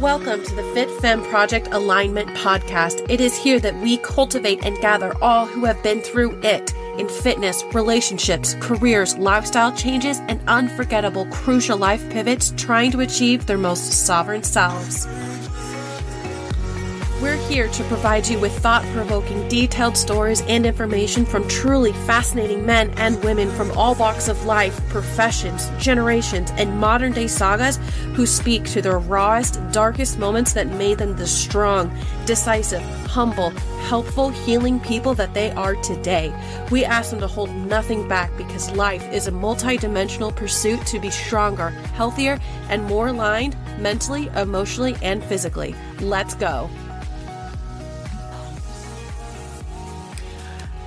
Welcome to the Fit Femme Project Alignment Podcast. It is here that we cultivate and gather all who have been through it in fitness, relationships, careers, lifestyle changes, and unforgettable crucial life pivots trying to achieve their most sovereign selves. We're here to provide you with thought provoking, detailed stories and information from truly fascinating men and women from all walks of life, professions, generations, and modern day sagas who speak to their rawest, darkest moments that made them the strong, decisive, humble, helpful, healing people that they are today. We ask them to hold nothing back because life is a multidimensional pursuit to be stronger, healthier, and more aligned mentally, emotionally, and physically. Let's go.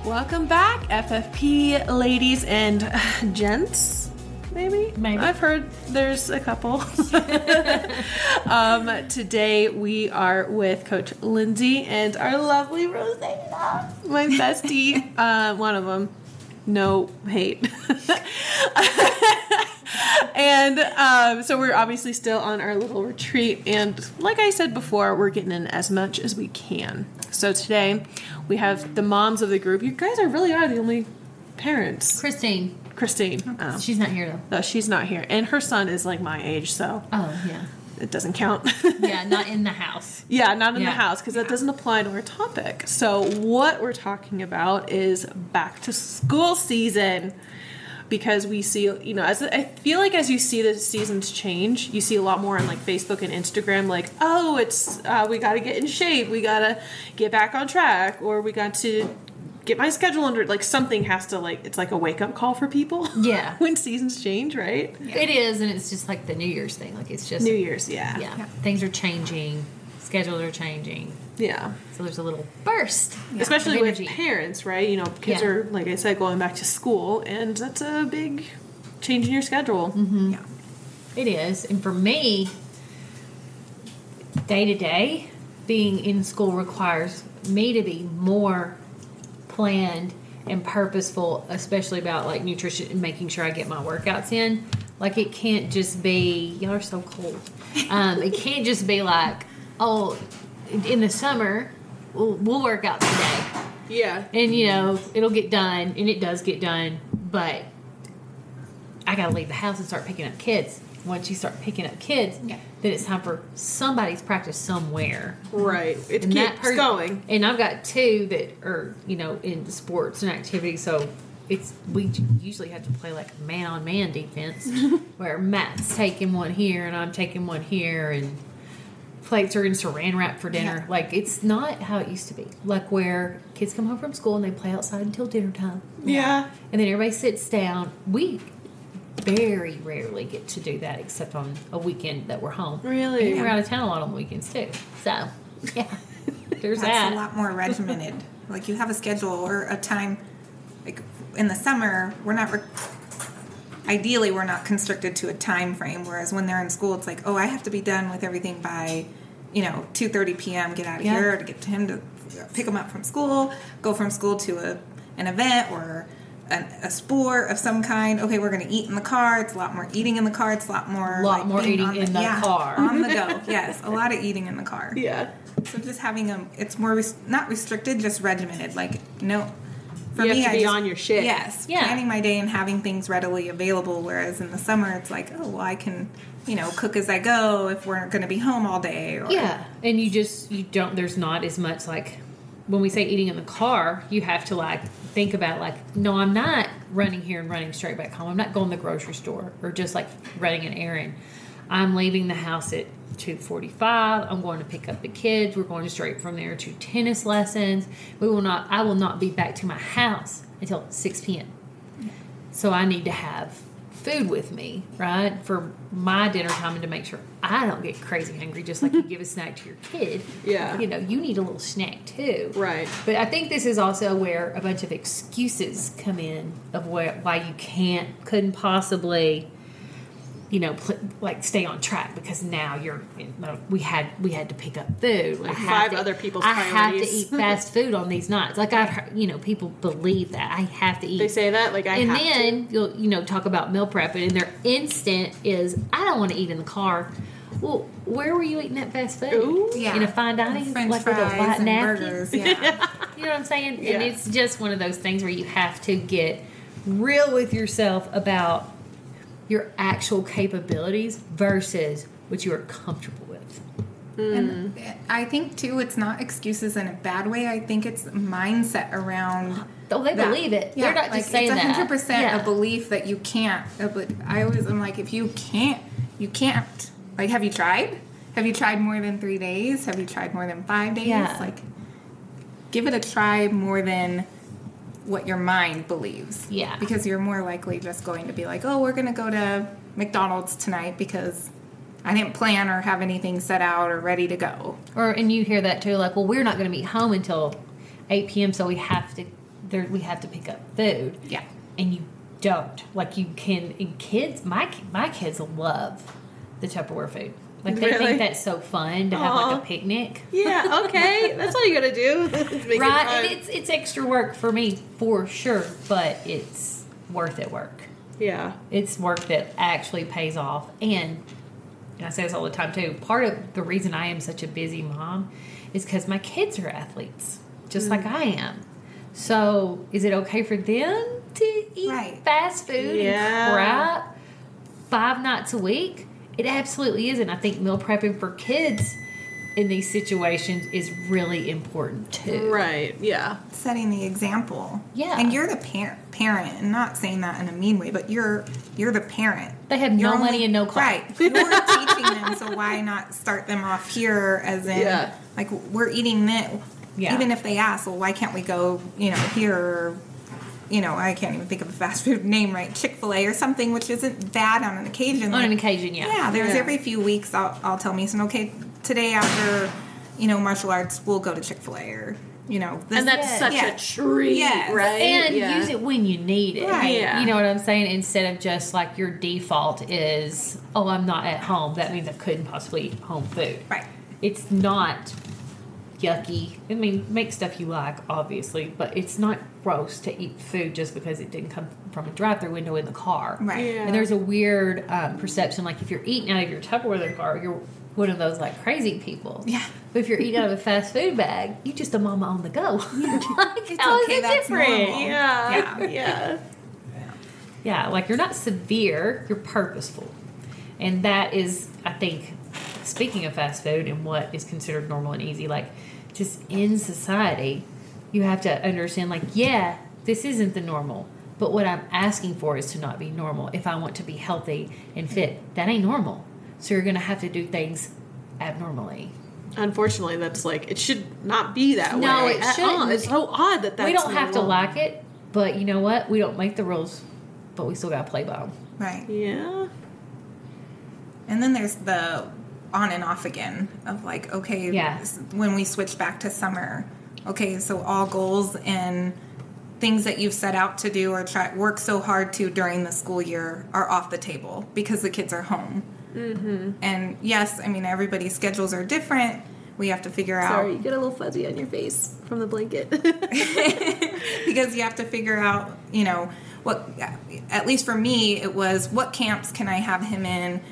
Welcome back, FFP ladies and gents. Maybe, Maybe. I've heard there's a couple. um, today we are with Coach Lindsey and our lovely Rosada, my bestie. uh, one of them. No hate. and um, so we're obviously still on our little retreat. And like I said before, we're getting in as much as we can. So today we have the moms of the group. You guys are really are the only parents. Christine. Christine. Oh. She's not here though. No, she's not here. And her son is like my age, so Oh yeah. it doesn't count. Yeah, not in the house. Yeah, not in the house because that doesn't apply to our topic. So, what we're talking about is back to school season because we see, you know, as I feel like as you see the seasons change, you see a lot more on like Facebook and Instagram, like, oh, it's uh, we got to get in shape, we got to get back on track, or we got to get my schedule under. Like something has to like it's like a wake up call for people. Yeah. when seasons change, right? It is, and it's just like the New Year's thing. Like it's just New Year's, yeah, yeah, things are changing, schedules are changing, yeah. so there's a little burst, especially with parents, right? You know, kids Yeah. are like I said, going back to school, and that's a big change in your schedule. Mm-hmm. It is, and for me, day to day, being in school requires me to be more planned and purposeful, especially about like nutrition and making sure I get my workouts in. Like it can't just be y'all are so cold. Um, it can't just be like oh, in the summer we'll, we'll work out today Yeah, and you know it'll get done and it does get done but i gotta leave the house and start picking up kids once you start picking up kids Yeah. then it's time for somebody's practice somewhere right. It and keeps going. and i've got two that are you know in sports and activities so it's we usually have to play like man on man defense where matt's taking one here and i'm taking one here and plates are in saran wrap for dinner Yeah. like it's not how it used to be like where kids come home from school and they play outside until dinner time Yeah, and then everybody sits down we very rarely get to do that except on a weekend that we're home Really? and we're out of town a lot on the weekends too so yeah there's That's that a lot more regimented. like you have a schedule or a time. Like in the summer, we're not. Re- ideally, we're not constricted to a time frame. Whereas when they're in school, it's like, oh, I have to be done with everything by, you know, two thirty p.m. Get out of Yeah. here to get to him to pick him up from school. Go from school to a an event or. An, a sport of some kind. Okay, we're going to eat in the car. It's a lot more eating in the car. It's a lot more. Lot more eating on in the yeah, car. On the go. Yes, a lot of eating in the car. yeah, So just having them, it's more res- not restricted, just regimented. Like no, for You me, to I be just- on your shit. Yes, Yeah. planning my day and having things readily available. Whereas in the summer, it's like, oh well, I can, you know, cook as I go if we're going to be home all day. Or, Yeah, and you just you don't. There's not as much like when we say eating in the car. You have to like think about like, no, I'm not running here and running straight back home. I'm not going to the grocery store or just like running an errand. I'm leaving the house at two forty-five. I'm going to pick up the kids. We're going straight from there to tennis lessons. We will not. I will not be back to my house until six p.m. So I need to have food with me, right, for my dinner time and to make sure I don't get crazy hungry, just like you give a snack to your kid. Yeah. You know, you need a little snack too. right. But I think this is also where a bunch of excuses come in of why, why you can't, couldn't possibly, you know, pl- like stay on track because now you're. You know, we had we had to pick up food. Like five to- other people's I have to eat fast food on these nights. Like I've heard, you know, people believe that I have to eat. They say that like I and have then you'll you know talk about meal prep, and their instant is I don't want to eat in the car. Well, where were you eating that fast food? Ooh. Yeah. In a fine dining, French like with a fries white and napkin. burgers. Yeah. You know what I'm saying? Yeah. And it's just one of those things where you have to get real with yourself about your actual capabilities versus what you are comfortable with. And hmm. I think too, it's not excuses in a bad way. I think it's mindset around. Oh, they that. believe it. Yeah, They're not like just saying it's that. hundred percent Yeah. a belief that you can't. But I always am like, if you can't, you can't. Like, have you tried? Have you tried more than three days? Have you tried more than five days? Yeah. Like, give it a try more than what your mind believes. Yeah. Because you're more likely just going to be like, oh, we're going to go to McDonald's tonight because I didn't plan or have anything set out or ready to go. Or and you hear that too, like, well, we're not going to be home until eight p.m., so we have to there we have to pick up food. Yeah. and you don't like you can. And kids, my my kids love the Tupperware food. Like they Really? think that's so fun to have like a picnic. Yeah, okay. That's all you gotta do. Right It it's it's extra work for me for sure but it's worth it work yeah. it's work that actually pays off and, and i say this all the time too part of the reason i am such a busy mom is because my kids are athletes just like mm. i am so is it okay for them to eat Right. fast food Yeah. and crap five nights a week it absolutely is and i think meal prepping for kids in these situations is really important too Right. Yeah. setting the example. Yeah. And you're the par- parent, and not saying that in a mean way, but you're you're the parent. They have You're no money and no car. Right. You're teaching them, so why not start them off here as in Yeah. like we're eating this. Yeah. Even if they ask, well, why can't we go, you know, here or you know, I can't even think of a fast food name right, Chick fil A or something, which isn't bad on an occasion. on an occasion yeah yeah, there's Yeah. every few weeks I'll, I'll tell Mason, okay, today after, you know, martial arts, we'll go to Chick fil A or, you know, this, And that's Yes. such Yeah. a treat, Yes. right? and yeah. use it when you need it. Right. Yeah. You know what I'm saying? Instead of just like your default is, oh, I'm not at home. That means I couldn't possibly eat home food. Right. It's not yucky. I mean, make stuff you like, obviously, but it's not gross to eat food just because it didn't come from a drive-through window in the car. Right. Yeah. And there's a weird um, perception, like if you're eating out of your Tupperware in the car, you're one of those like crazy people. Yeah. But if you're eating out of a fast food bag, you're just a mama on the go. like, It's how is okay, it that's different? normal. Yeah. Yeah. Yeah. Yeah, like you're not severe, you're purposeful. And that is, I think, speaking of fast food and what is considered normal and easy, like just in society, you have to understand, like, yeah, this isn't the normal. But what I'm asking for is to not be normal. If I want to be healthy and fit, that ain't normal. So you're going to have to do things abnormally. Unfortunately, that's like it should not be that No, way. it shouldn't. It's so odd that that's we don't have to normal. like it, but you know what? We don't make the rules, but we still got to play by them. Right. Yeah. And then there's the on and off again of like, okay, Yeah. when we switch back to summer, okay, so all goals and things that you've set out to do or try work so hard to during the school year are off the table because the kids are home. Mm-hmm. And yes, I mean everybody's schedules are different. We have to figure out Sorry, you get a little fuzzy on your face from the blanket. because you have to figure out, you know, what. At least for me, it was what camps can I have him in,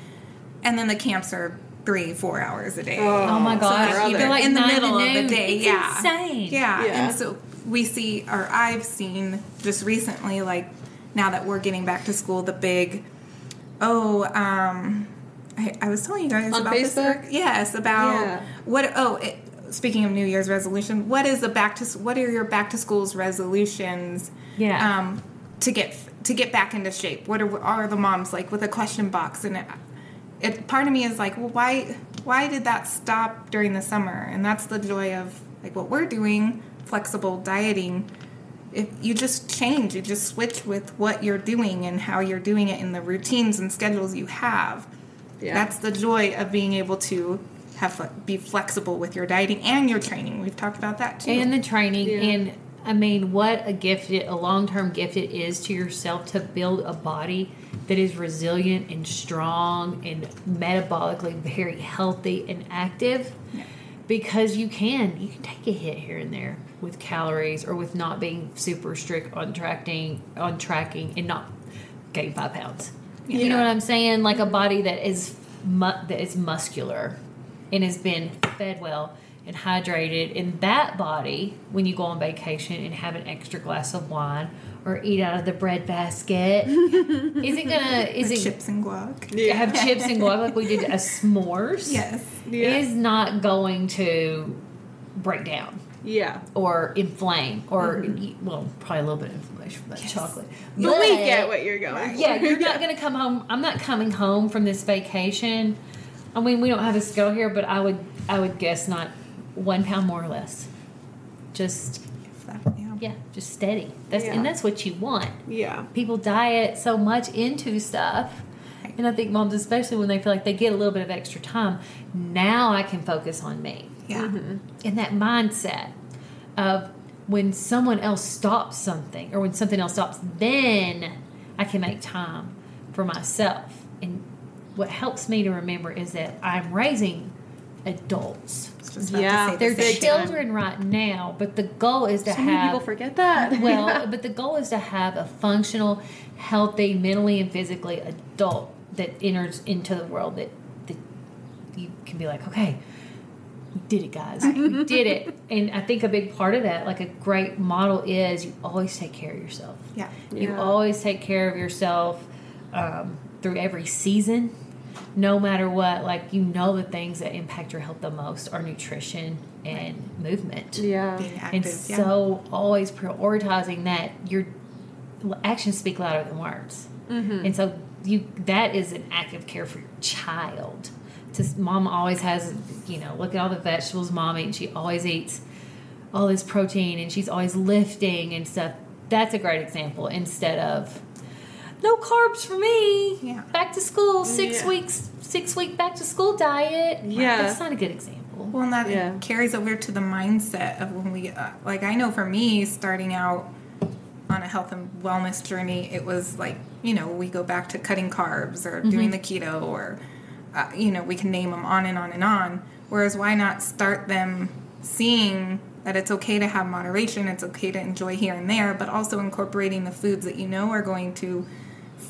and then the camps are three, four hours a day. Oh my gosh, So you like in the middle of the day, It's yeah, insane. yeah. Yeah. And so we see, or I've seen just recently, like now that we're getting back to school, the big, oh, um, I, I was telling you guys On about this. Facebook? Yes, about Yeah. what? Oh, it, speaking of New Year's resolution, what is the back to? What are your back to schools resolutions? Yeah. Um, to get to get back into shape. What are, are the moms like with a question box and it, it part of me is like well why why did that stop during the summer? And that's the joy of like what we're doing flexible dieting. If you just change you just switch with what you're doing and how you're doing it in the routines and schedules you have. Yeah. that's the joy of being able to have be flexible with your dieting and your training. We've talked about that too. And the training Yeah. and i mean what a gift it, a long-term gift it is to yourself to build a body that is resilient and strong and metabolically very healthy and active. Yeah. because you can you can take a hit here and there with calories or with not being super strict on tracking on tracking and not gain five pounds. You know what i'm saying? Like a body that is mu- that is muscular and has been fed well and hydrated in that body when you go on vacation and have an extra glass of wine or eat out of the bread basket isn't gonna With isn't chips and guac. Yeah. have chips and guac like we did a s'mores Yes. Yeah. is not going to break down Yeah. or inflame or mm-hmm. well probably a little bit of inflammation from that Yes. chocolate But we get what you're going for. yeah you're not going to come home i'm not coming home from this vacation i mean we don't have a scale here but i would i would guess not one pound more or less just yeah. yeah just steady that's Yeah. and that's what you want Yeah. people diet so much into stuff Right. and i think moms especially when they feel like they get a little bit of extra time now i can focus on me Yeah. Mm-hmm. in that mindset of when someone else stops something or when something else stops then i can make time for myself and what helps me to remember is that i'm raising adults I was just about Yeah, to say they're same big time. children right now but the goal is to So many have people forget that. well, but the goal is to have a functional, healthy, mentally and physically adult that enters into the world that, that you can be like, okay, we did it, guys. We did it. And I think a big part of that, like a great model, is you always take care of yourself. Yeah. You Yeah. always take care of yourself um, through every season, no matter what. Like, you know, the things that impact your health the most are nutrition and movement yeah. Being and active. yeah. so always prioritizing that your actions speak louder than words Mm-hmm. and so you that is an act of care for your child to mom always has you know look at all the vegetables mom eats she always eats all this protein and she's always lifting and stuff that's a great example instead of no carbs for me Yeah. back to school six Yeah. weeks six week back to school diet Yeah. that's not a good example Well, and that Yeah. carries over to the mindset of when we, uh, like, I know for me, starting out on a health and wellness journey, it was like, you know, we go back to cutting carbs or doing the keto or, uh, you know, we can name them on and on and on. Whereas, why not start them seeing that it's okay to have moderation, it's okay to enjoy here and there, but also incorporating the foods that you know are going to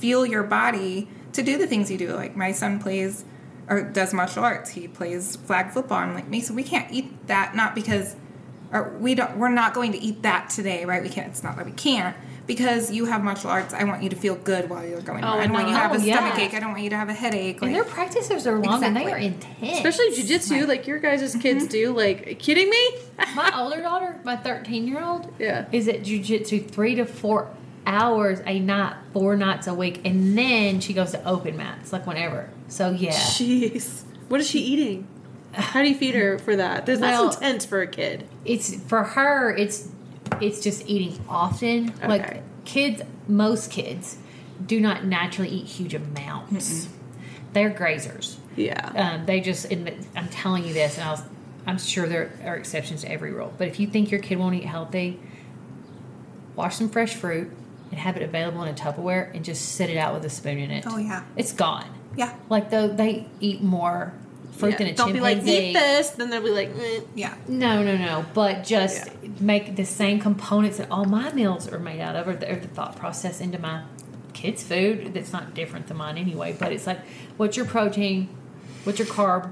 fuel your body to do the things you do. Like my son plays or does martial arts. He plays flag football. I'm like, Mason, we can't eat that not because or we don't we're not going to eat that today, right? We can't it's not that we can't. Because you have martial arts, I want you to feel good while you're going. Oh, on. I don't want you to no. have a Oh, yeah. stomach ache. I don't want you to have a headache. and their practices are long and they are intense Especially jujitsu, like your guys' kids mm-hmm. do. Like, are you kidding me? my older daughter, my 13 year old, Yeah. is at jujitsu three to four hours a night, four nights a week, and then she goes to open mats like whenever. So yeah, Jeez. What is she eating? How do you feed her for that? There's Well- that's intense for a kid. it's for her. It's it's just eating often. Okay. Like kids, most kids do not naturally eat huge amounts. They're grazers. Yeah. Um, they just, and I'm telling you this, and I was, I'm sure there are exceptions to every rule. But if you think your kid won't eat healthy, wash some fresh fruit and have it available in a Tupperware and just sit it out with a spoon in it. Oh, yeah. it's gone. yeah, Like though they eat more fruit Yeah. than a Don't be like, eat this. Then they'll be like, eh. yeah. No, no, no. But just Yeah. make the same components that all my meals are made out of, or the, or the thought process into my kids' food. That's not different than mine anyway. But it's like, what's your protein? What's your carb?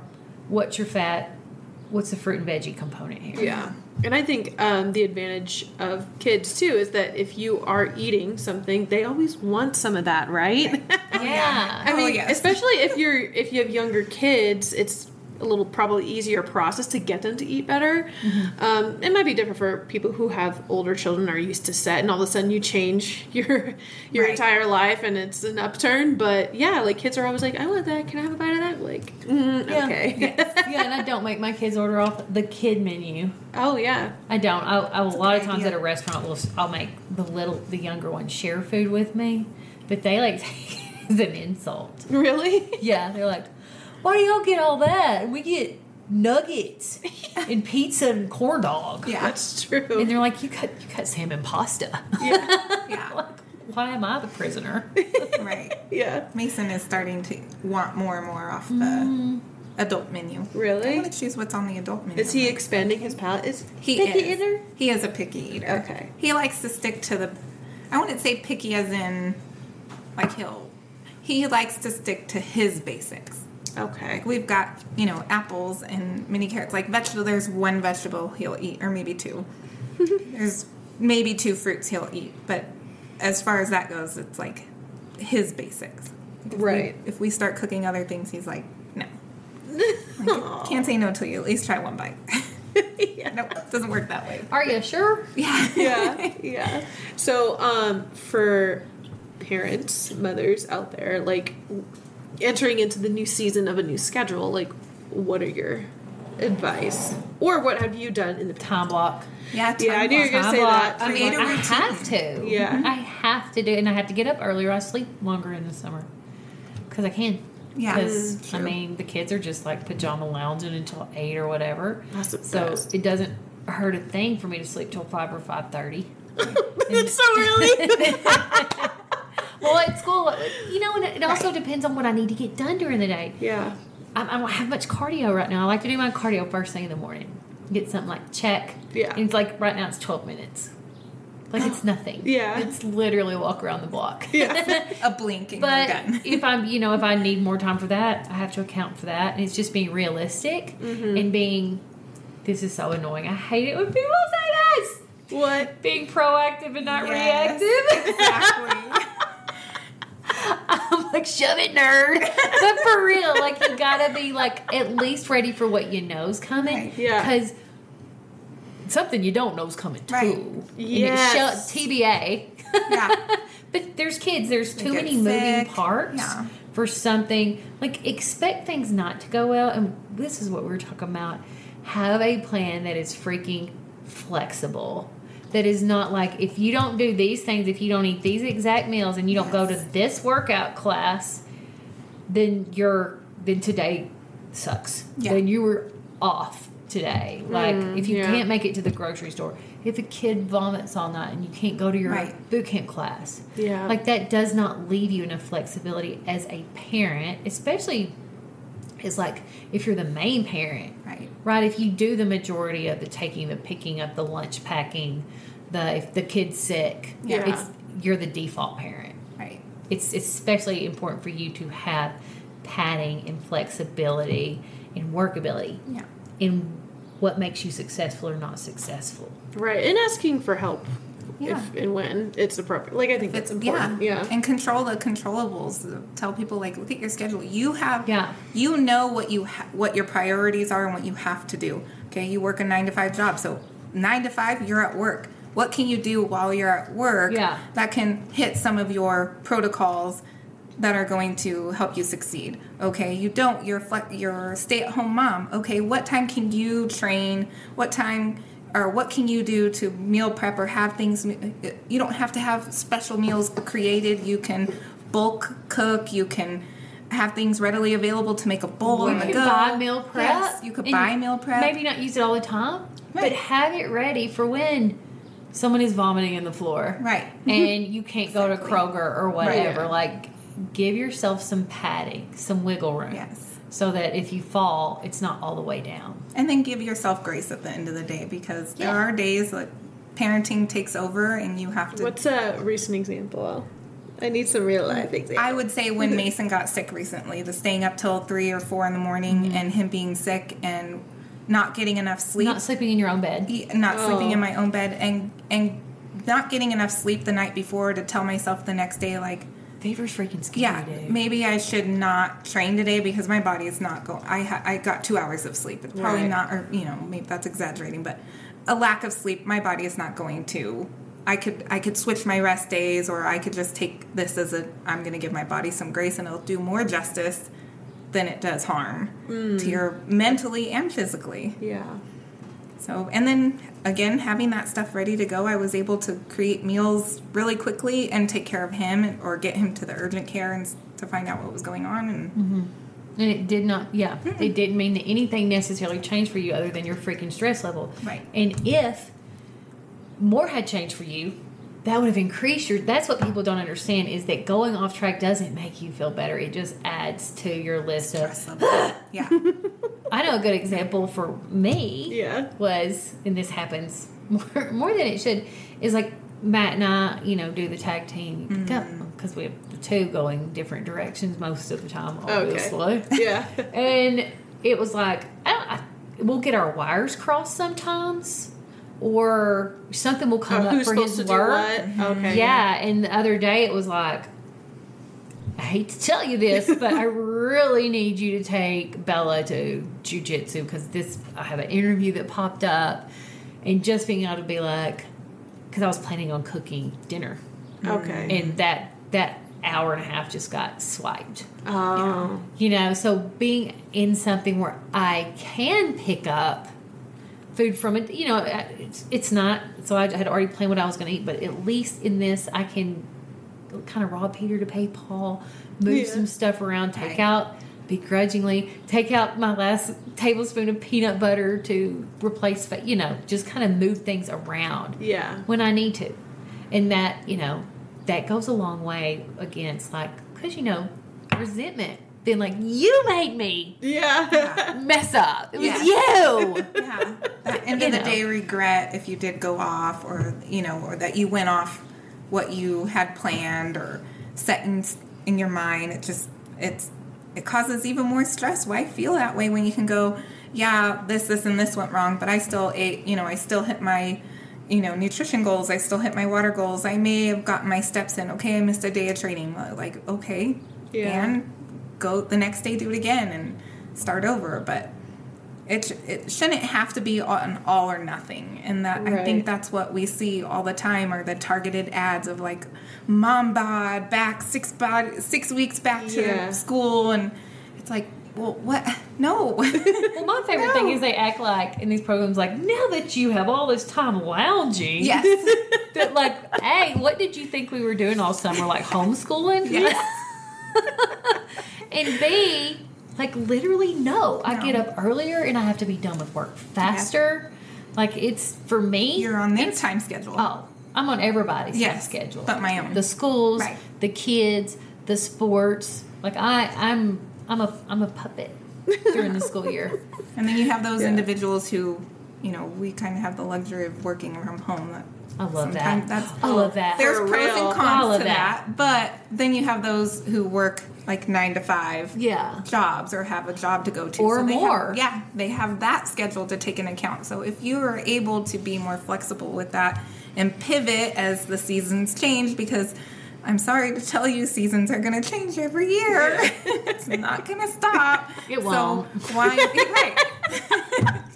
What's your fat? What's the fruit and veggie component here? Yeah. And I think um, the advantage of kids too is that if you are eating something, they always want some of that, right? Yeah. I Oh, mean, yes. especially if you're if you have younger kids, it's a little probably easier process to get them to eat better. Mm-hmm. Um, it might be different for people who have older children are used to set, and all of a sudden you change your your Right. entire life and it's an upturn. But yeah, like kids are always like, I want that. Can I have a bite of that? Like, mm, Yeah. okay. yeah, and I don't make my kids order off the kid menu. oh yeah. I don't. I, I, a lot of times idea. at a restaurant, will I'll make the little, the younger ones share food with me, but they like as an insult. Really? Yeah, they're like, "Why do y'all get all that? We get nuggets and pizza and corn dog." Yeah. That's true. and they're like, "You cut, you cut salmon pasta." yeah. Yeah. like, why am I the prisoner? right. Yeah. Mason is starting to want more and more off the mm-hmm. adult menu. Really? I want to choose what's on the adult menu. Is he expanding his palate? Is He picky is. eater? He is a picky eater. Okay. He likes to stick to the. I wouldn't say picky as in, like he'll. He likes to stick to his basics. Okay. Like we've got you know apples and mini carrots. Like vegetable, there's one vegetable he'll eat, or maybe two. there's maybe two fruits he'll eat, but as far as that goes, it's like his basics. If we- Right. if we start cooking other things, he's like, no. Like, can't say no till you at least try one bite. yeah. nope, doesn't work that way. Are you sure? Yeah. yeah, yeah. So, um, for parents, mothers out there, like entering into the new season of a new schedule, like, what are your advice, or what have you done in the past? Time block. Yeah, Yeah, I knew you were gonna Time say block. that. I mean, Create a I routine. have to. Yeah. I have to do, it. and I have to get up earlier. I sleep longer in the summer because I can. Yeah, Because mm, I mean, the kids are just like pajama lounging until eight or whatever. That's the so best. it doesn't hurt a thing for me to sleep till five or five thirty. it's so early. Well, at school, you know, and it also depends on what I need to get done during the day. yeah. I, I don't have much cardio right now. I like to do my cardio first thing in the morning. Get something like check. Yeah. And it's like right now it's 12 minutes. Like it's nothing. Yeah. It's literally a walk around the block. Yeah. a blink and but you're done. if I'm, you know, if I need more time for that, I have to account for that. And it's just being realistic Mm-hmm. and being, this is so annoying. I hate it when people say this. What? Being proactive and not Yes, reactive. exactly. I'm like, shove it, nerd. but for real, like you gotta be like at least ready for what you know's coming. Right. Yeah. Because something you don't know's coming too. Right. And it Yes. sho- TBA. Yeah. but there's kids. There's too get many moving parts Yeah. for something. Like expect things not to go well. And this is what we are talking about. Have a plan that is freaking flexible. That is not like if you don't do these things, if you don't eat these exact meals, and you don't go to this workout class, then you're then today sucks. Yeah. Then you were off today. Like mm, if you yeah. can't make it to the grocery store, if a kid vomits all night and you can't go to your Right. boot camp class, Yeah. like that does not leave you enough flexibility as a parent, especially is like if you're the main parent, Right. Right? If you do the majority of the taking, the picking up, the lunch packing, the if the kid's sick, Yeah. it's you're the default parent. Right. It's especially important for you to have padding and flexibility and workability Yeah. in what makes you successful or not successful. Right. And asking for help Yeah. if and when it's appropriate. Like I think that's important. Yeah. Yeah. And control the controllables. Tell people like, look at your schedule. You have. Yeah. You know what you ha- what your priorities are and what you have to do. Okay. You work a nine to five job, so nine to five you're at work. What can you do while you're at work? Yeah. That can hit some of your protocols that are going to help you succeed. Okay, you don't. You're fle- you're stay-at-home mom. Okay, what time can you train? What time or what can you do to meal prep or have things? You don't have to have special meals created. You can bulk cook. You can have things readily available to make a bowl on You the could go. buy meal prep. Yes, you could buy meal prep. Maybe not use it all the time, but have it ready for when someone is vomiting in the floor. Right. And you can't go to Kroger or whatever. Yeah. Like, give yourself some padding, some wiggle room. Yes. So that if you fall, it's not all the way down. And then give yourself grace at the end of the day because there Yeah. are days that parenting takes over and you have to. What's a recent example? I need some real life examples. I would say when Mason got sick recently, the staying up till three or four in the morning Mm-hmm. and him being sick and not getting enough sleep, Not sleeping in your own bed. not sleeping Oh. in my own bed, and and not getting enough sleep the night before to tell myself the next day like, Fever's freaking scary, yeah, maybe I should not train today because my body is not going. I ha- I got two hours of sleep. It's probably Right. not, or you know, maybe that's exaggerating, but a lack of sleep, my body is not going to. I could I could switch my rest days, or I could just take this as a. I'm going to give my body some grace, and it'll do more justice than it does harm to hmm. your mentally and physically. yeah. So, and then again, having that stuff ready to go, I was able to create meals really quickly and take care of him or get him to the urgent care and to find out what was going on. And mm-hmm. And it did not, yeah, it didn't mean that anything necessarily changed for you other than your freaking stress level. Right. And if more had changed for you, that would have increased your. That's what people don't understand is that going off track doesn't make you feel better. It just adds to your list Stress of. yeah. I know a good example for me. Yeah. Was and this happens more more than it should is like Matt and I, you know, do the tag team mm. because we have the two going different directions most of the time, obviously. Okay. Yeah. And it was like, I don't, I, we'll get our wires crossed sometimes, or something will come Oh, up for his to do work. what? Mm-hmm. Okay. Yeah, and the other day it was like, I hate to tell you this, but I really need you to take Bella to jujitsu because this I have an interview that popped up, and just being able to be like, because I was planning on cooking dinner, Okay. and that that hour and a half just got swiped Oh. you know so being in something where i can pick up food from it you know it's, it's not so i had already planned what i was going to eat but at least in this i can kind of rob peter to pay paul move Yeah. some stuff around take Right. out begrudgingly take out my last tablespoon of peanut butter to replace you know just kind of move things around Yeah. when I need to. And that, you know, that goes a long way against like, because, you know, resentment. Being like, you made me Yeah. mess up. It was Yeah. you. Yeah. That end You of the know. day regret if you did go off or, you know, or that you went off what you had planned or set in, in your mind. It just, it's, it causes even more stress. Why feel that way when you can go, yeah, this, this, and this went wrong, but I still ate, you know, I still hit my, you know, nutrition goals. I still hit my water goals. I may have gotten my steps in. Okay, I missed a day of training. Like, okay, Yeah. and go the next day, do it again, and start over. But it, it shouldn't have to be an all or nothing and that i think that's what we see all the time are the targeted ads of like mom bod back six bod six weeks back to Yeah. school and it's like well what no Well, my favorite No. thing is they act like in these programs, like, now that you have all this time lounging, yes that, like, hey, what did you think we were doing all summer? Like homeschooling? yes And B, like literally, no. I No. get up earlier and I have to be done with work faster. Like it's for me. you're on their it's- time schedule Oh, I'm on everybody's Yes, time schedule. but my own. The schools, Right. the kids, the sports. Like I, I'm, I'm a, I'm a puppet during the school year. and then you have those Yeah. individuals who you know we kind of have the luxury of working from home that I love that. sometimes that's I love that. there's For pros real. and cons to that. that. but then you have those who work like nine to five yeah. jobs or have a job to go to Or they have- more. yeah they have that schedule to take into account so if you are able to be more flexible with that and pivot as the seasons change because i'm sorry to tell you seasons are going to change every year it's not going to stop It won't. so why right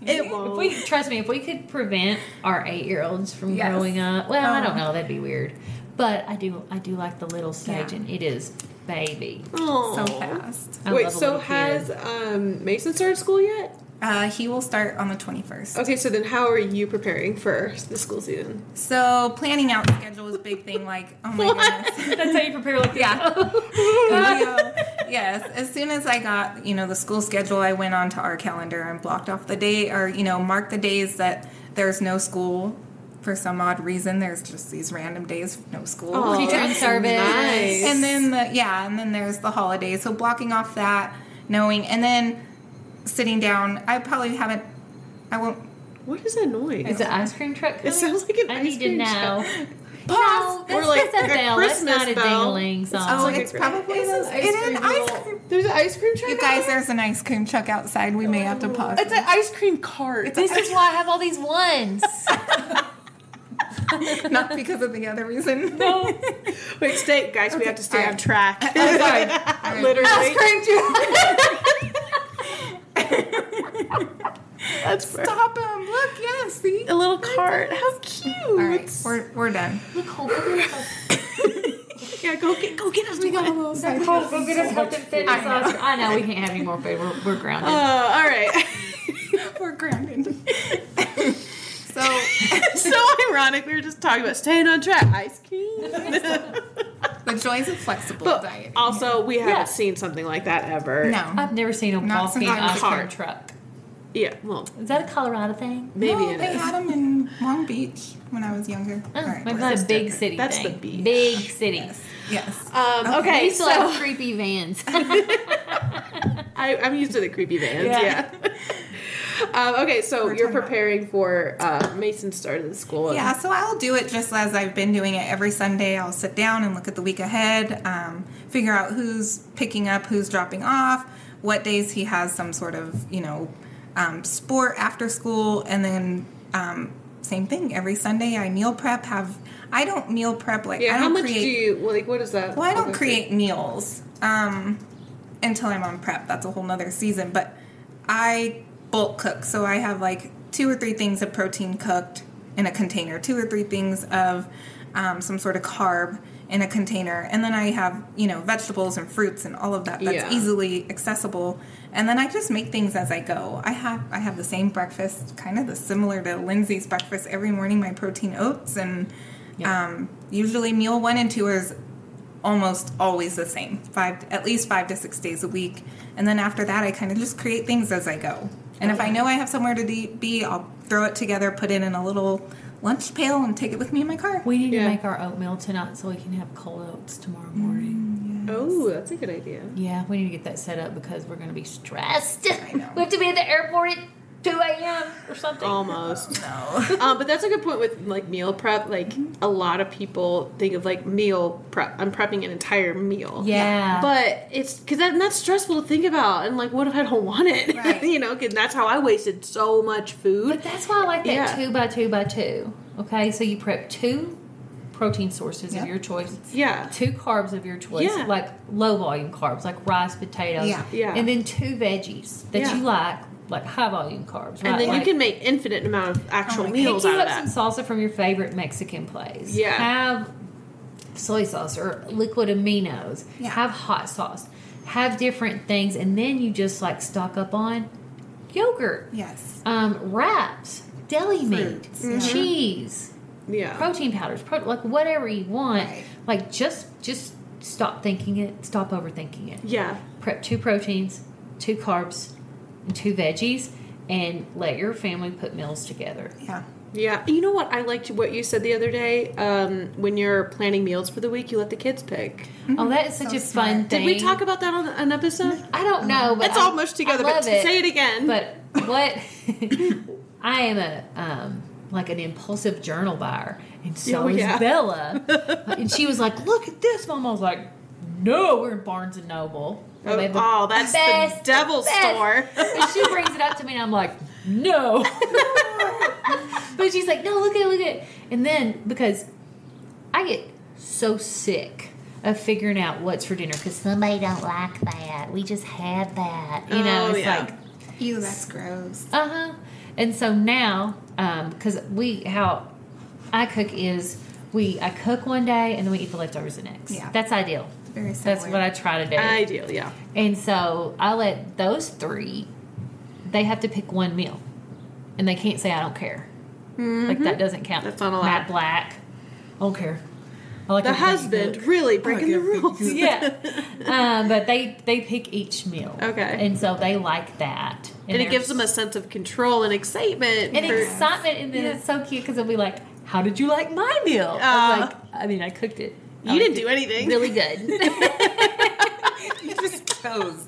It won't. we trust me, if we could prevent our eight year olds from Yes. growing up, well, I don't Oh. know, that'd be weird. But I do, I do like the little stage, Yeah. and it is baby. Aw. so fast I Wait, so has um, Mason started school yet? uh, he will start on the 21st Okay, so then how are you preparing for the school season? so planning out the schedule is a big thing like oh my goodness That's how you prepare like Yeah. yeah. Leo. yes. As soon as I got, you know, the school schedule, I went onto our calendar and blocked off the day or, you know, marked the days that there's no school for some odd reason. There's just these random days, no school. Aw, Teacher in service. Nice. And then the yeah, and then there's the holidays. So blocking off that, knowing and then sitting down. I probably haven't I won't what is that noise? Is the ice cream truck coming? It sounds like an I ice need to cream know. truck. pause. No, that's Or like just a a bell. That's Christmas not a bell. dingling oh, It song. Oh, like it's great- probably It's an ice cream ice cream. There's an ice cream truck. You guys, there's an ice cream truck outside. We may have to oh. pause. It's an ice cream cart. this is why I have all these ones. Not because of the other reason. no. Wait, stay, guys. We have to stay All on track. I'm sorry. All right. Literally, Ice cream truck. that's for Stop him. Look, yeah, see? a little cart. How cute! All right, we're, we're done. Nicole, go get us yeah, go get go get us. We got a little a Nicole, go get us health and fitness. I know. I know we can't have any more food. We're, we're grounded. Oh, all right. We're grounded. So, so ironic. We were just talking about staying on track. Ice cream. the joys of flexible but diet. also, we haven't Yeah. seen something like that ever. no. I've never seen a Not walking since ice a cream truck. Yeah, well, Is that a Colorado thing? maybe no, it they is. had them in Long Beach when I was younger. Oh, All right, maybe we're- a big city That's thing. the beach. Big city. Yes. Yes. Um, Okay. okay, We still so have creepy vans. I, I'm used to the creepy vans. Yeah. Yeah. um, okay, so you're preparing for uh, Mason's start of the school. Yeah, so I'll do it just as I've been doing it every Sunday. I'll sit down and look at the week ahead, um, figure out who's picking up, who's dropping off, what days he has some sort of, you know, um, sport after school, and then um, same thing. Every Sunday I meal prep. Have I don't meal prep like Yeah. I How don't much create. do you like? What is that? Well, I don't create meals um, until I'm on prep. That's a whole nother season. But I bulk cook. So I have like two or three things of protein cooked in a container, two or three things of um, some sort of carb in a container. And then I have, you know, vegetables and fruits and all of that that's Yeah. easily accessible. And then I just make things as I go. I have I have the same breakfast, kind of the similar to Lindsey's breakfast every morning. My protein oats and Yeah. um, usually meal one and two is almost always the same five at least five to six days a week and then after that i kind of just create things as i go and if i know i have somewhere to de- be i'll throw it together put it in a little lunch pail and take it with me in my car we need Yeah. to make our oatmeal tonight so we can have cold oats tomorrow mm, morning. Oh, that's a good idea. Yeah, we need to get that set up because we're going to be stressed. I know. We have to be at the airport at 2 a.m. or something. Almost. no um, but that's a good point with like meal prep. Like a lot of people think of like meal prep. I'm prepping an entire meal. Yeah. But it's because that, that's stressful to think about. And like, what if I don't want it? Right. you know, because that's how I wasted so much food. But that's why I like that Yeah. two by two by two. Okay, so you prep two protein sources Yep. of your choice, yeah. two carbs of your choice, Yeah. like low volume carbs, like rice, potatoes, Yeah. Yeah. and then two veggies that Yeah. you like, like high volume carbs. Right? And then like, you can make infinite amount of actual Oh meals pick you out of up that. some salsa from your favorite Mexican place. Yeah. have soy sauce or liquid aminos. Yeah. Have hot sauce. Have different things, and then you just like stock up on yogurt, yes um, wraps, deli meat, Fruits, yeah. cheese Yeah. protein powders, pro- like whatever you want. Right. Like just just stop thinking it, stop overthinking it. Yeah. Prep two proteins, two carbs, and two veggies, and let your family put meals together. yeah Yeah. You know what? I liked what you said the other day. Um, when you're planning meals for the week, you let the kids pick. Oh, that is such So a fun thing. Did we talk about that on an episode? I don't know, but It's I- all mushed together, I but it. say it again. But what I am a um, like an impulsive journal buyer, and so Oh, is. Bella. and she was like, "Look at this, Mom." I was like, "No, we're in Barnes and Noble." Oh, the oh, that's the best- devil's best. store. and she brings it up to me, and I'm like, "No." but she's like, "No, look at it, look at it." And then because I get so sick of figuring out what's for dinner because somebody don't like that. We just had that, you know. Oh, it's yeah. like ew that's gross uh huh. And so now, because we how I cook is we I cook one day and then we eat the leftovers the next. Yeah. that's ideal. Very similar That's what I try to do. Ideal, yeah. and so I let those three. They have to pick one meal, and they can't say I don't care. Like that doesn't count. Mm-hmm. That's not allowed. Matt Black, I don't care. I like The husband really breaking the rules. yeah. Um, but they they pick each meal. Okay. And so they like that. And it gives them a sense of control and excitement. and for- excitement, and then Yeah. it's so cute because they'll be like, "How did you like my meal?" I was Uh, like, "I mean, I cooked it. I You liked didn't do it anything. Really good. you just chose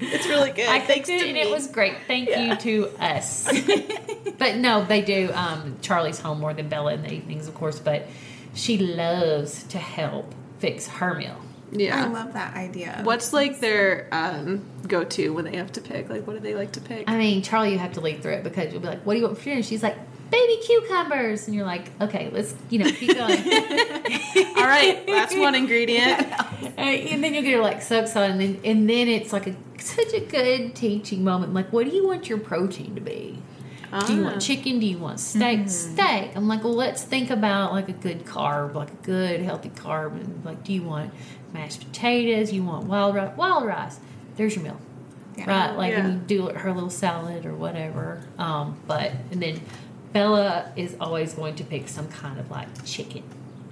It's really good. I cooked Thanks it, to and me. it was great. Thank Yeah. you to us. but no, they do. Um, Charlie's home more than Bella in the evenings, of course, but she loves to help fix her meal. Yeah, I love that idea What's like their um, go to when they have to pick? Like, what do they like to pick? I mean, Charlie, you have to lead through it because you'll be like, "What do you want for dinner?" She's like, "Baby cucumbers," and you're like, "Okay, let's you know keep going." All right, that's one ingredient. And then you'll get like so on, and then, and then it's like a such a good teaching moment. Like, what do you want your protein to be? Do you Ah. want chicken? Do you want steak? Steak. I'm like, well, let's think about like a good carb, like a good healthy carb. And like, do you want mashed potatoes? You want wild rice? Wild rice. There's your meal. Yeah. Right, like Yeah. and you do her little salad or whatever. Um, but and then Bella is always going to pick some kind of like chicken.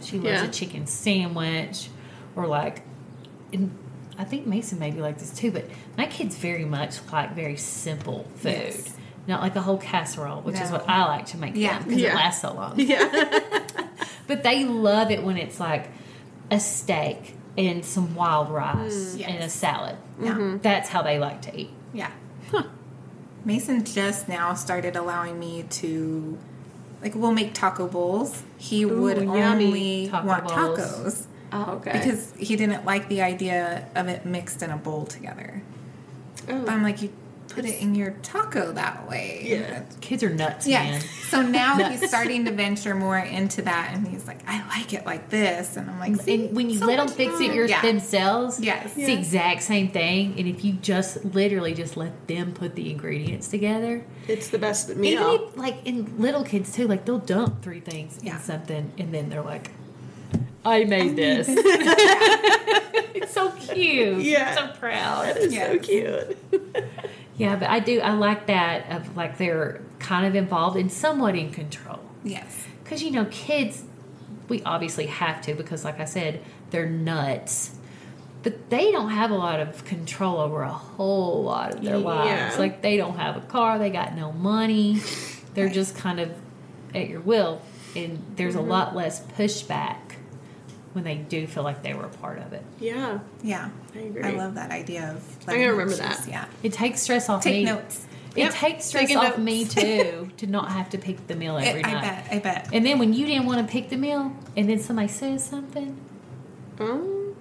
She loves Yeah. a chicken sandwich or like. And I think Mason may be like this too, but my kids very much like very simple food. Yes. Not like a whole casserole, which is what I like to make Yeah. them because Yeah. it lasts so long. Yeah. But they love it when it's like a steak and some wild rice Mm, and a salad. Yeah. That's how they like to eat. Yeah. Mason just now started allowing me to, like, we'll make taco bowls. He would yummy. only Taco want bowls. tacos Oh, okay. because he didn't like the idea of it mixed in a bowl together. oh. But I'm like, you put it in your taco that way. Yeah. Kids are nuts, Yeah. man. So now Nuts. he's starting to venture more into that, and he's like, I like it like this, and I'm like, See, And when you so let them much fix it fun. your, Yeah. themselves, Yes. it's the exact same thing. And if you just literally just let them put the ingredients together, it's the best even meal. if, like in little kids too, like they'll dump three things Yeah. in something, and then they're like, "I made this." it's so cute. Yeah. I'm so proud. It's so cute. Yeah, but I do. I like that of like they're kind of involved and somewhat in control. Yes. Because you know, kids, we obviously have to because, like I said, they're nuts. But they don't have a lot of control over a whole lot of their Yeah. lives. Like they don't have a car, they got no money. They're Right. just kind of at your will, and there's Mm-hmm. a lot less pushback when they do feel like they were a part of it. Yeah. Yeah. I agree. I love that idea of. I'm gonna remember choose. that. Yeah. It takes stress off Take me. notes. It Yep. takes stress Taking off notes. me too to not have to pick the meal every It, I night. bet. I bet. And then when you didn't want to pick the meal, and then somebody says something, Um,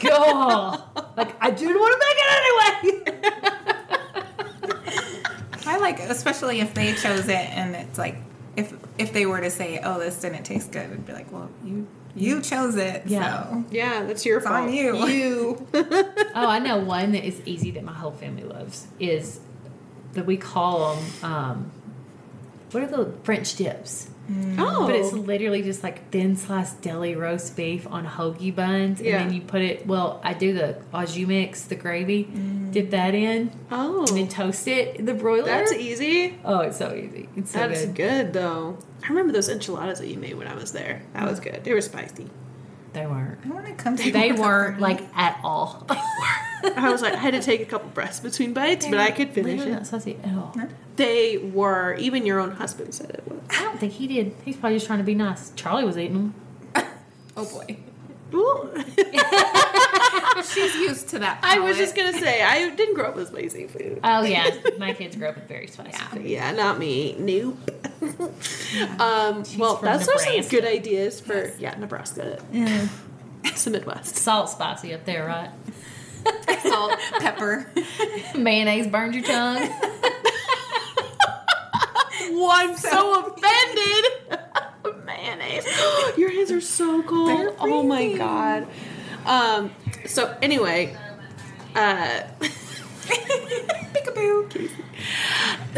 go like I didn't want to make it anyway. I like, especially if they chose it, and it's like, if if they were to say, "Oh, this didn't taste good," I'd be like, "Well, you you chose it, Yeah. so yeah, that's your It's fault. on you." You. oh, I know one that is easy that my whole family loves is that we call them. Um, what are the French dips? Mm. oh. But it's literally just like thin sliced deli roast beef on hoagie buns, Yeah. and then you put it. Well, I do the au jus mix, the gravy, mm. dip that in, oh. and then toast it in the broiler. That's easy. oh, it's so easy. It's so That's good. good. though. I remember those enchiladas that you made when I was there. That was mm. good. They were spicy. They weren't. I want to come to. They weren't like at all. I was like, I had to take a couple breaths between bites, but I could finish Literally not it. saucy at all. They were. Even your own husband said it was. I don't think he did. He's probably just trying to be nice. Charlie was eating them. Oh boy, Ooh. she's used to that. I was just gonna say I didn't grow up with spicy food. Oh yeah, my kids grew up with very spicy food. Yeah, not me. Nope. um, well, from that's some good ideas for yeah, Nebraska. It's the Midwest. Salt spicy up there, right? salt, pepper. Mayonnaise burned your tongue. Well, I'm so offended. Mayonnaise. Your hands are so cold. Oh my god. Um. So anyway, uh, Peekaboo.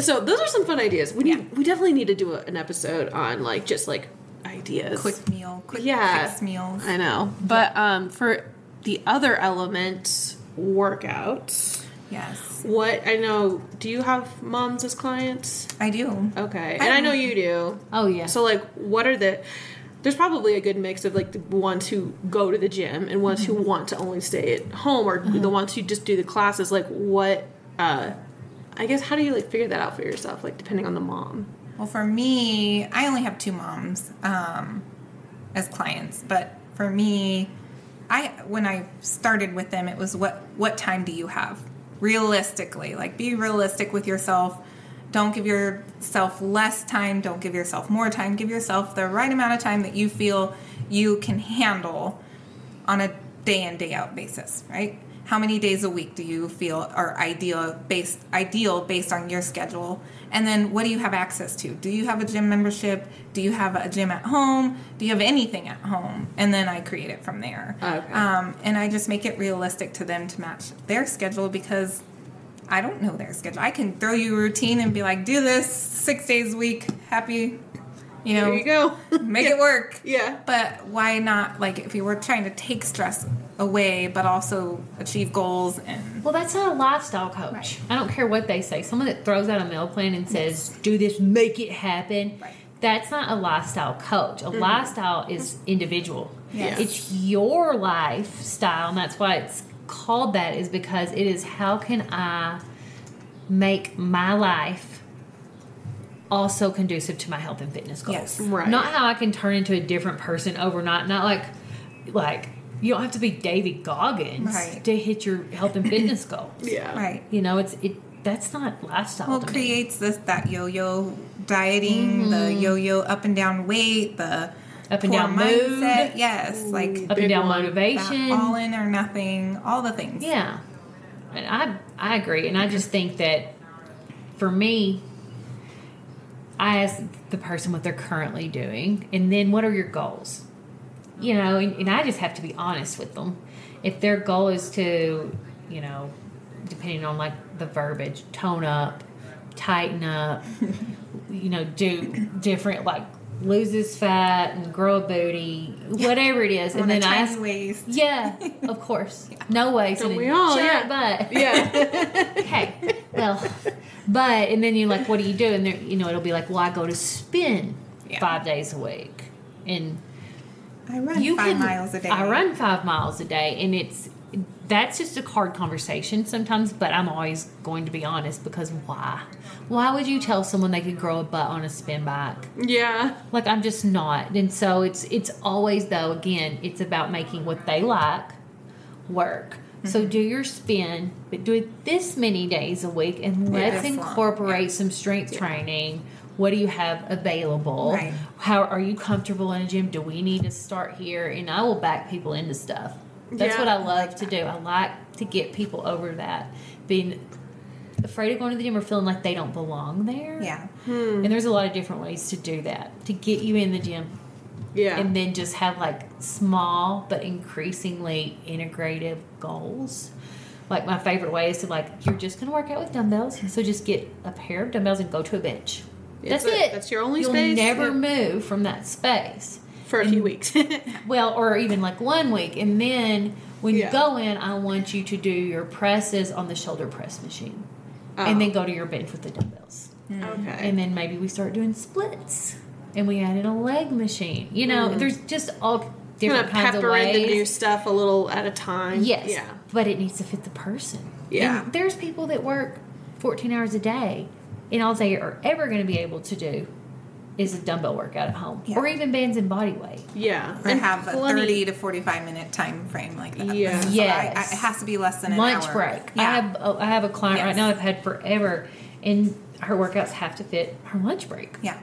so those are some fun ideas. We need. We definitely need to do a, an episode on like just like ideas. Quick meal. Quick Yeah. fix meals. I know. But um, for the other element, workouts. Yes, What I know. Do you have moms as clients? I do. Okay, and I know you do. Oh yeah. So like, what are the? There's probably a good mix of like the ones who go to the gym and ones who want to only stay at home, or the ones who just do the classes. Like, what? uh I guess how do you like figure that out for yourself? Like, depending on the mom. Well, for me, I only have two moms um, as clients, but for me, I when I started with them, it was what what time do you have? Realistically, like be realistic with yourself. Don't give yourself less time. Don't give yourself more time. Give yourself the right amount of time that you feel you can handle on a day in day out basis, right? How many days a week do you feel are ideal based ideal based on your schedule? And then what do you have access to? Do you have a gym membership? Do you have a gym at home? Do you have anything at home? And then I create it from there. Okay. Um, and I just make it realistic to them to match their schedule because I don't know their schedule. I can throw you a routine and be like, do this six days a week, happy, you know, There you go. make it work. Yeah. But why not, like, if you were trying to take stress away, but also achieve goals and. Well, that's not a lifestyle coach. Right. I don't care what they say. Someone that throws out a meal plan and says, "Do this, make it happen." Right. that's not a lifestyle coach. A mm-hmm. lifestyle is individual. Yes. It's your lifestyle, and that's why it's called that. Is because it is how can I make my life also conducive to my health and fitness goals. Yes. Right. Not how I can turn into a different person overnight. Not like like you don't have to be David Goggins Right. to hit your health and fitness goals. Yeah. Right. You know, it's it that's not lifestyle. Well, to it me. creates this that yo-yo dieting, the yo-yo up and down weight, the Mm-hmm. Up and poor down mood. Yes, like up and down one. motivation. all in or nothing, all the things. Yeah, and I I agree, and I just think that for me, I ask the person what they're currently doing, and then what are your goals? You know, and, and I just have to be honest with them. If their goal is to, you know, depending on like the verbiage, tone up, tighten up, you know, do different like loses fat and grow a booty, whatever it is, and then I ask, waist. yeah, of course. No waist. Don't we all? Yeah. butt. Yeah. Okay. Well, but and then you're like, what do you do? And there, you know, it'll be like, well, I go to spin Yeah. five days a week, and I run you five can, miles a day. I run five miles a day, and it's that's just a hard conversation sometimes. But I'm always going to be honest because why? Why would you tell someone they could grow a butt on a spin bike? yeah. Like I'm just not. And so it's it's always though again, it's about making what they like work. So mm-hmm. do your spin, but do it this many days a week and let's long, incorporate some strength training. What do you have available? Right. How are you comfortable in a gym? Do we need to start here? And I will back people into stuff. That's Yeah, what I I love to do. I like to get people over that being afraid of going to the gym or feeling like they don't belong there. Yeah. Hmm. And there's a lot of different ways to do that to get you in the gym Yeah. and then just have like small but increasingly integrative goals. Like my favorite way is to like you're just gonna work out with dumbbells, so just get a pair of dumbbells and go to a bench. That's a- it. that's your only You'll space? never Yeah. move from that space. For a few weeks. Well, or even like one week, and then when Yeah. you go in, I want you to do your presses on the shoulder press machine, oh. and Oh. then go to your bench with the dumbbells. Mm. okay. And then maybe we start doing splits and we add in a leg machine. You know, mm. there's just all kind different of kinds of pepper in ways. the new stuff a little at a time. yes. Yeah. But it needs to fit the person. Yeah. And there's people that work 14 hours a day and all they are ever going to be able to do is a dumbbell workout at home Yeah. or even bands and body weight. Yeah. Or And have a plenty- 30 to 45 minute time frame like that. Yeah. So I- I- it has to be less than an Lunch hour. break. Yeah. I have oh, I have a client right now I've had forever and her workouts have to fit her lunch break. yeah.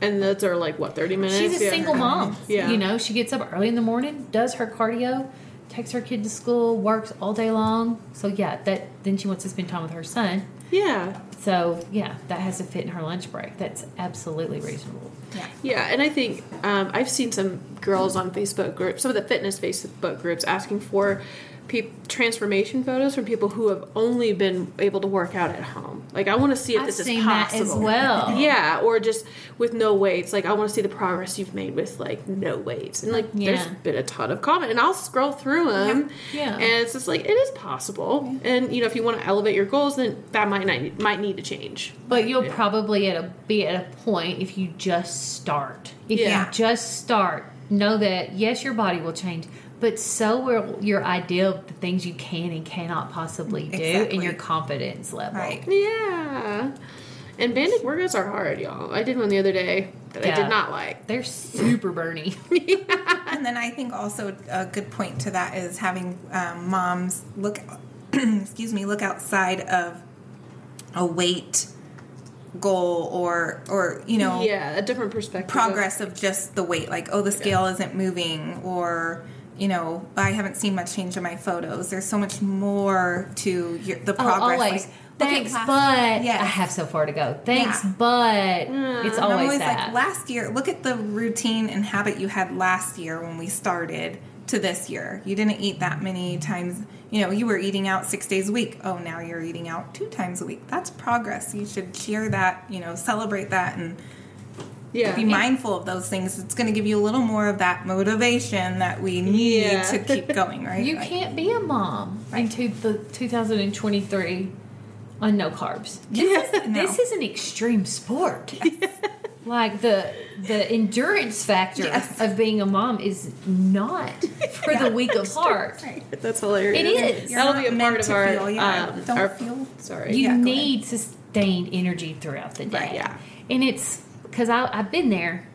And those are like what thirty minutes. She's a Yeah. single mom. Yeah. You know, she gets up early in the morning, does her cardio, takes her kid to school, works all day long. So yeah, that then she wants to spend time with her son. Yeah. So yeah, that has to fit in her lunch break. That's absolutely reasonable. Yeah. Yeah, and I think um, I've seen some girls on Facebook groups, some of the fitness Facebook groups, asking for peop transformation photos from people who have only been able to work out at home. Like, I want to see if I've this is seen that possible. as well. Yeah, or just with no weights. Like, I want to see the progress you've made with like no weights. And like, Yeah. there's been a ton of comment, and I'll scroll through them. Yeah. and it's just like it is possible. And you know, if you want to elevate your goals, then that might not might need to change. But you'll Yeah. probably at a be at a point if you just start. If Yeah. you just start, know that yes, your body will change, but so will your idea of the things you can and cannot possibly do Exactly. and your confidence level. Right. Yeah. And banded workouts are hard, y'all. I did one the other day that I did not like. They're super burny. And then I think also a good point to that is having um, moms look, excuse me, look outside of a weight goal or or you know Yeah, a different perspective. progress of just the weight like oh the scale isn't moving or you know i haven't seen much change in my photos there's so much more to your, the Oh, oh progress always. like, Thanks, last- but Yes. I have so far to go. Thanks, Yeah. but mm, it's always, always that. like last year look at the routine and habit you had last year when we started to this year you didn't eat that many times you know you were eating out six days a week oh now you're eating out two times a week that's progress you should cheer that you know celebrate that and Yeah. be mindful of those things it's going to give you a little more of that motivation that we need Yeah. to keep going right you Like, can't be a mom in two, the 2023 on no carbs. Yeah. No. This is an extreme sport. Like the the endurance factor Yes. of being a mom is not for the weak of heart. That's hilarious. It is. You're That'll be a meant part of our. feel, yeah. um, Don't our feel- Sorry. You Yeah, need sustained energy throughout the day. Right, yeah. And it's because I've been there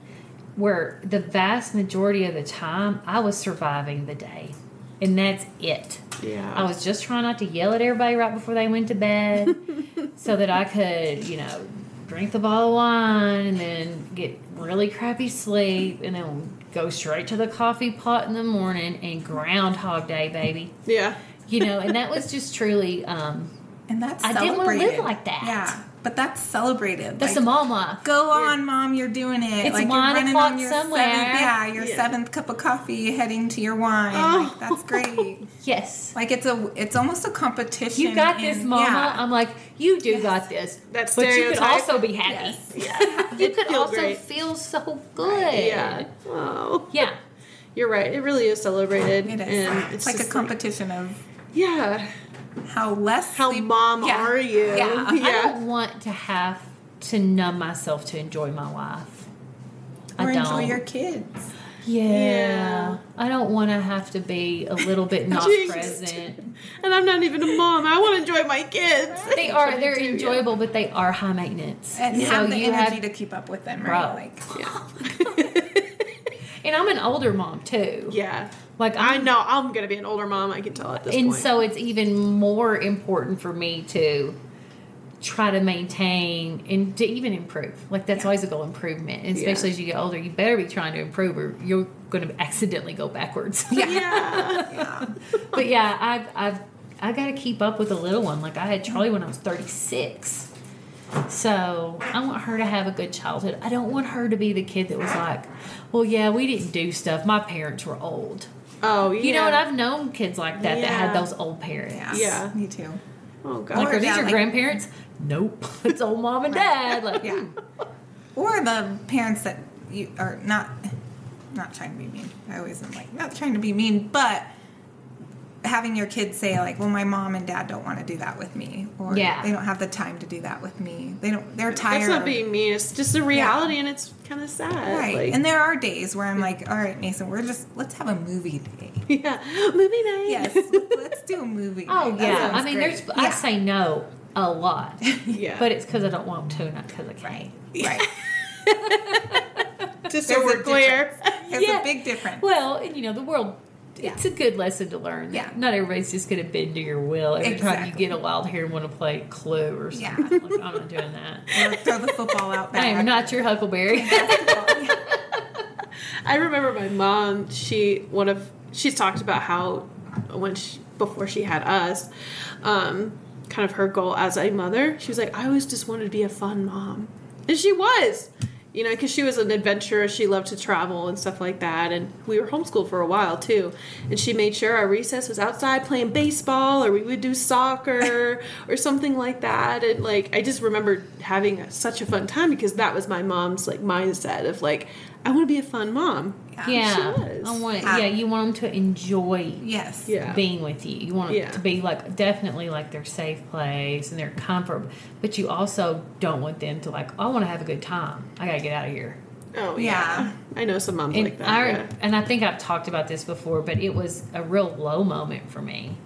where the vast majority of the time I was surviving the day. And that's it. Yeah. I was just trying not to yell at everybody right before they went to bed so that I could, you know, drink the bottle of wine and then get really crappy sleep and then go straight to the coffee pot in the morning and groundhog day, baby. Yeah. You know, and that was just truly um And that's I didn't wanna live like that. Yeah, but that's celebrated. that's Like, a mom life. Go on, mom. You're doing it. It's like wine you're running on your somewhere. seventh. Yeah, your Yeah. seventh cup of coffee, heading to your wine. Oh. Like that's great. Yes. like it's a, it's almost a competition. You got this, mama. yeah. I'm like, you do Yes. got this. That but you could also be happy. Yes. Yeah. You could feel also great. feel so good. Yeah. Oh. Yeah. You're right. It really is celebrated. It is. And it's, it's like a just competition of yeah. How less. How sleep- mom Yeah. are you? Yeah. I don't want to have to numb myself to enjoy my life. Or I don't. enjoy your kids. yeah. Yeah. I don't want to have to be a little bit not present. And I'm not even a mom. I want to enjoy my kids. They are they're do, yeah. enjoyable, but they are high maintenance. And so have the you energy have, to keep up with them, right? Bro. Like and I'm an older mom too. Yeah. Like I know I'm gonna be an older mom. I can tell at this and point. so it's even more important for me to try to maintain and to even improve. Like that's always a goal improvement. And especially Yeah. as you get older, you better be trying to improve or you're going to accidentally go backwards. yeah. yeah. but yeah, I've I've I got to keep up with a little one. Like I had Charlie when I was 36. So I want her to have a good childhood. I don't want her to be the kid that was like, well, yeah, we didn't do stuff. My parents were old. Oh yeah. You know what? I've known kids like that that had those old parents. Yeah. Yeah. Me too. Oh god. Like, Or are these your like- grandparents? Nope. It's old mom and dad. Like, Yeah. Hmm. Or the parents that you are not not trying to be mean. I always am like not trying to be mean, but having your kids say like, "Well, my mom and dad don't want to do that with me," or Yeah. they don't have the time to do that with me. They don't. They're tired. That's not being mean. It's just a reality, and it's kind of sad. right. Like, and there are days where I'm like, "All right, Mason, we're just let's have a movie day." yeah, movie night. Yes, let's do a movie. oh night. Yeah. I mean, great. there's I say no a lot, yeah. but it's because I don't want to, not because I can't. right. just so There's we're a clear. difference. There's Yeah. a big difference. Well, and you know, the world. It's a good lesson to learn. Yeah. Not everybody's just going to bend to your will every time you get a wild hair and want to play Clue or something. Yeah. Like, I'm not doing that. Or throw the football out back. I am not your Huckleberry. I remember my mom. She one of she's talked about how when she, before she had us, um, kind of her goal as a mother. She was like, I always just wanted to be a fun mom, and she was. You know, because she was an adventurer, she loved to travel and stuff like that. And we were homeschooled for a while too. And she made sure our recess was outside playing baseball, or we would do soccer, or something like that. And like, I just remember having such a fun time because that was my mom's like mindset of like, I want to be a fun mom. yeah. She was. I want. Ah. Yeah, you want them to enjoy Yes. Yeah. being with you. You want it Yeah. to be like definitely like their safe place and their comfort, but you also don't want them to like. Oh, I want to have a good time. I gotta get out of here. Oh Yeah. yeah. I know some moms And like that. I yeah. and I think I've talked about this before, but it was a real low moment for me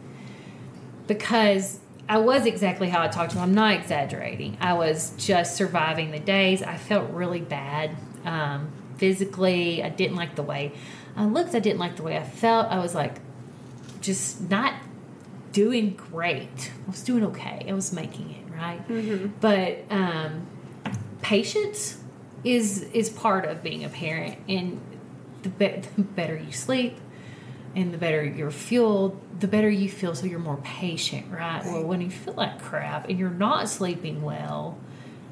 because I was exactly how I talked to him. I'm not exaggerating. I was just surviving the days. I felt really bad um, physically. I didn't like the way I looked. I didn't like the way I felt. I was like just not doing great. I was doing okay. I was making it right, but um, patience is is part of being a parent, and the, be- the better you sleep, and the better you're fueled, the better you feel. So you're more patient, right? Right. when you feel like crap and you're not sleeping well,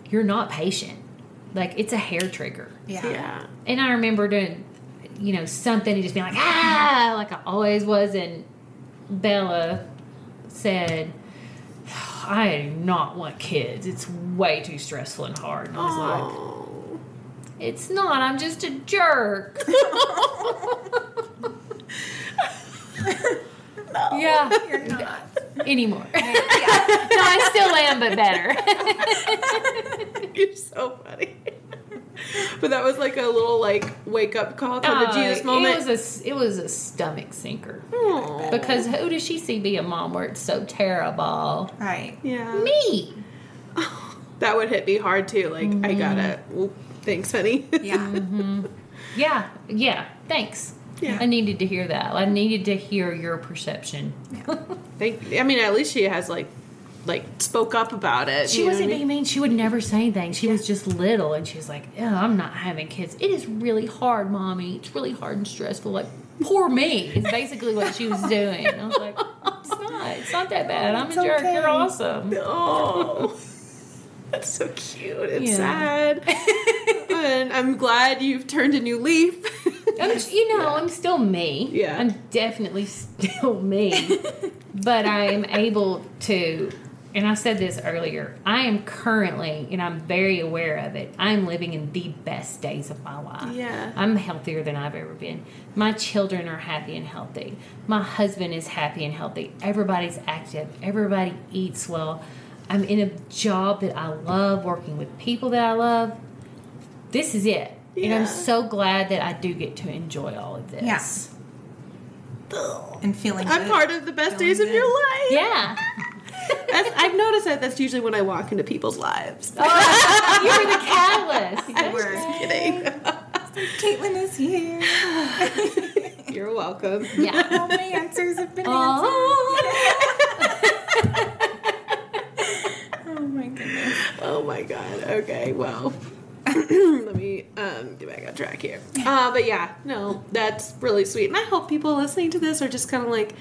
you're not patient. Like it's a hair trigger. Yeah. yeah. And I remember doing, you know, something and just being like, ah, like I always was. And Bella said, I do not want kids. It's way too stressful and hard. And I was like, Oh. it's not. I'm just a jerk. Yeah. You're not. Anymore. no, I still am, but better. You're so funny. but that was like a little like wake up call kind of Oh, Jesus moment. It was a s- it was a stomach sinker Aw. because who does she see be a mom where it's so terrible? Right. yeah, Me. that would hit me hard too. Like I mm-hmm. gotta. Well, thanks, honey. Yeah. Mm-hmm. Yeah, yeah. Thanks. Yeah. I needed to hear that. I needed to hear your perception. Thank. I mean, at least she has like, like spoke up about it. She wasn't what I being mean. She would never say anything. She was just little, and she was like, "Oh, I'm not having kids. It is really hard, mommy. It's really hard and stressful. Like, poor me." Is basically what she was doing. I was like, "It's not. It's not that bad. I'm a jerk. okay. You're awesome." Oh, that's so cute and Yeah. sad. and I'm glad you've turned a new leaf. I'm, you know, I'm still me. Yeah. I'm definitely still me. but I am able to, and I said this earlier, I am currently, and I'm very aware of it, I'm living in the best days of my life. Yeah. I'm healthier than I've ever been. My children are happy and healthy. My husband is happy and healthy. Everybody's active. Everybody eats well. I'm in a job that I love, working with people that I love. This is it. Yeah. And I'm so glad that I do get to enjoy all of this. Yes. And feeling good. I'm good. part of the best Feeling days of your life. Yeah. That's, I've noticed that that's usually when I walk into people's lives. Oh, you're the catalyst. That's We're- right. Kidding. Caitlin is here. You're welcome. Yeah. All my answers have been answered. Oh. Oh my goodness. Oh my god. Okay, well. Let me um, get back on track here. Uh, but yeah, no, that's really sweet. And I hope people listening to this are just kind of like,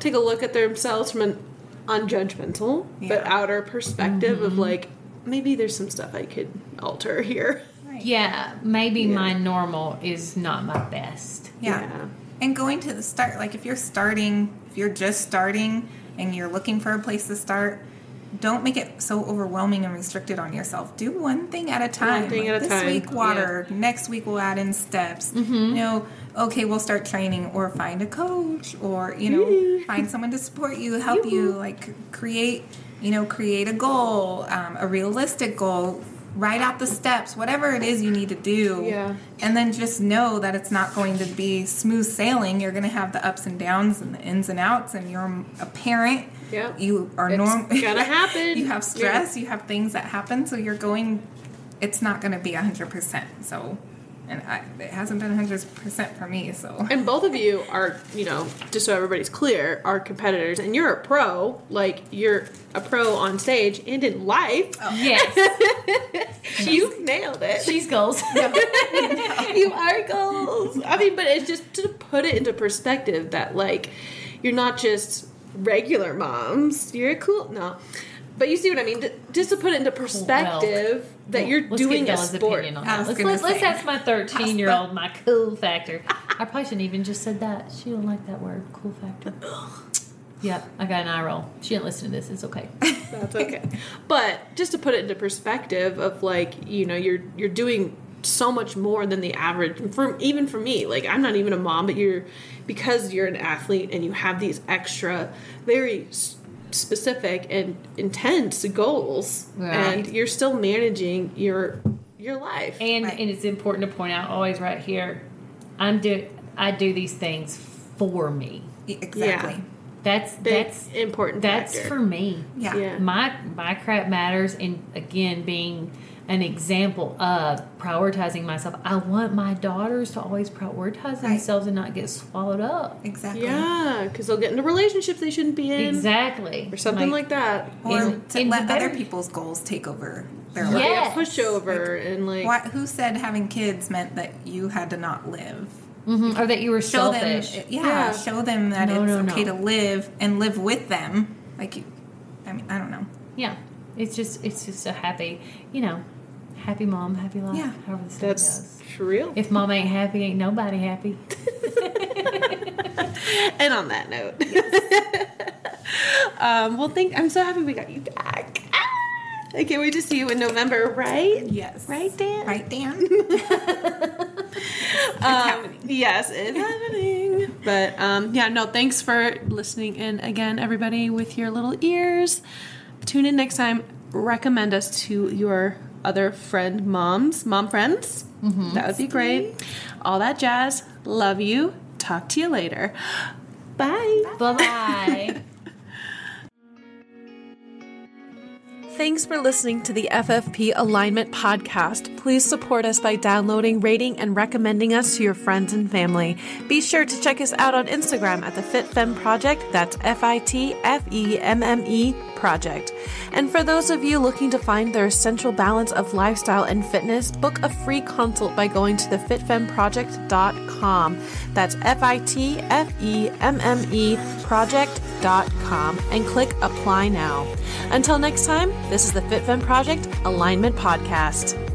take a look at themselves from an unjudgmental but outer perspective of mm-hmm. like, maybe there's some stuff I could alter here. Yeah, maybe my normal is not my best. Yeah. And going to the start, like if you're starting, if you're just starting and you're looking for a place to start, don't make it so overwhelming and restricted on yourself. Do one thing at a time. One thing at a this time, week, water. Next week, we'll add in steps. You know, okay, we'll start training or find a coach or, you know, find someone to support you, help you, like create, you know, create a goal, um, a realistic goal. Write out the steps, whatever it is you need to do. Yeah. And then just know that it's not going to be smooth sailing. You're going to have the ups and downs and the ins and outs. And you're a parent. Yep. You are normal. It's normal. gonna happen. you have stress. You have things that happen. So you're going. It's not going to be hundred percent. So, and I, it hasn't been hundred percent for me. So And both of you are, you know, just so everybody's clear, are competitors, and you're a pro. Like you're a pro on stage and in life. Oh. Yes. you nailed it. She's goals. you are goals. I mean, but it's just to put it into perspective that like you're not just regular moms. You're a cool no. But you see what I mean? D- Just to put it into perspective that you're Let's doing get a sport. opinion on I that. Let's, let's, let's ask my 13 year old my cool factor. I probably shouldn't even just said that. She don't like that word, cool factor. Yep, I got an eye roll. She didn't listen to this. It's okay. That's okay. But just to put it into perspective of like, you know, you're you're doing so much more than the average for even for me. Like I'm not even a mom, but you're because you're an athlete and you have these extra very specific and intense goals Right. and you're still managing your your life. And Right. and it's important to point out always right here, I'm do I do these things for me. exactly. That's Big, that's important that's factor. for me. Yeah. Yeah. My my crap matters and again being an example of prioritizing myself. I want my daughters to always prioritize themselves and not get swallowed up. Exactly. Yeah, because they'll get into relationships they shouldn't be in, Exactly. or something like, that. Or In- to in let other people's goals take over their Yeah. life. Yes. pushover and like Why, who said having kids meant that you had to not live? Mhm. Or that you were show selfish. them yeah, Yeah. show them that No, it's no, okay no. to live and live with them like you i mean i don't know Yeah. It's just it's just a happy, you know, happy mom, happy life. Yeah. However the saying that's goes. real. If mom ain't happy, ain't nobody happy. And on that note, um, well, think I'm so happy we got you back. Ah! I can't wait to see you in November, right? yes Right, Dan? right dan Um, yes, it's happening. But um, yeah, no, thanks for listening in again, everybody, with your little ears. Tune in next time. Recommend us to your other friend moms, mom friends. Mm-hmm. That would be great. All that jazz. Love you. Talk to you later. Bye. Bye bye. Thanks for listening to the FFP Alignment Podcast. Please support us by downloading, rating, and recommending us to your friends and family. Be sure to check us out on Instagram at the FitFemme Project. That's F I T F E M M E Project. And for those of you looking to find their essential balance of lifestyle and fitness, book a free consult by going to thefitfemmeproject.com. That's F I T F E M M E Project.com and click Apply Now. Until next time, this is the FitFemme Project Alignment Podcast.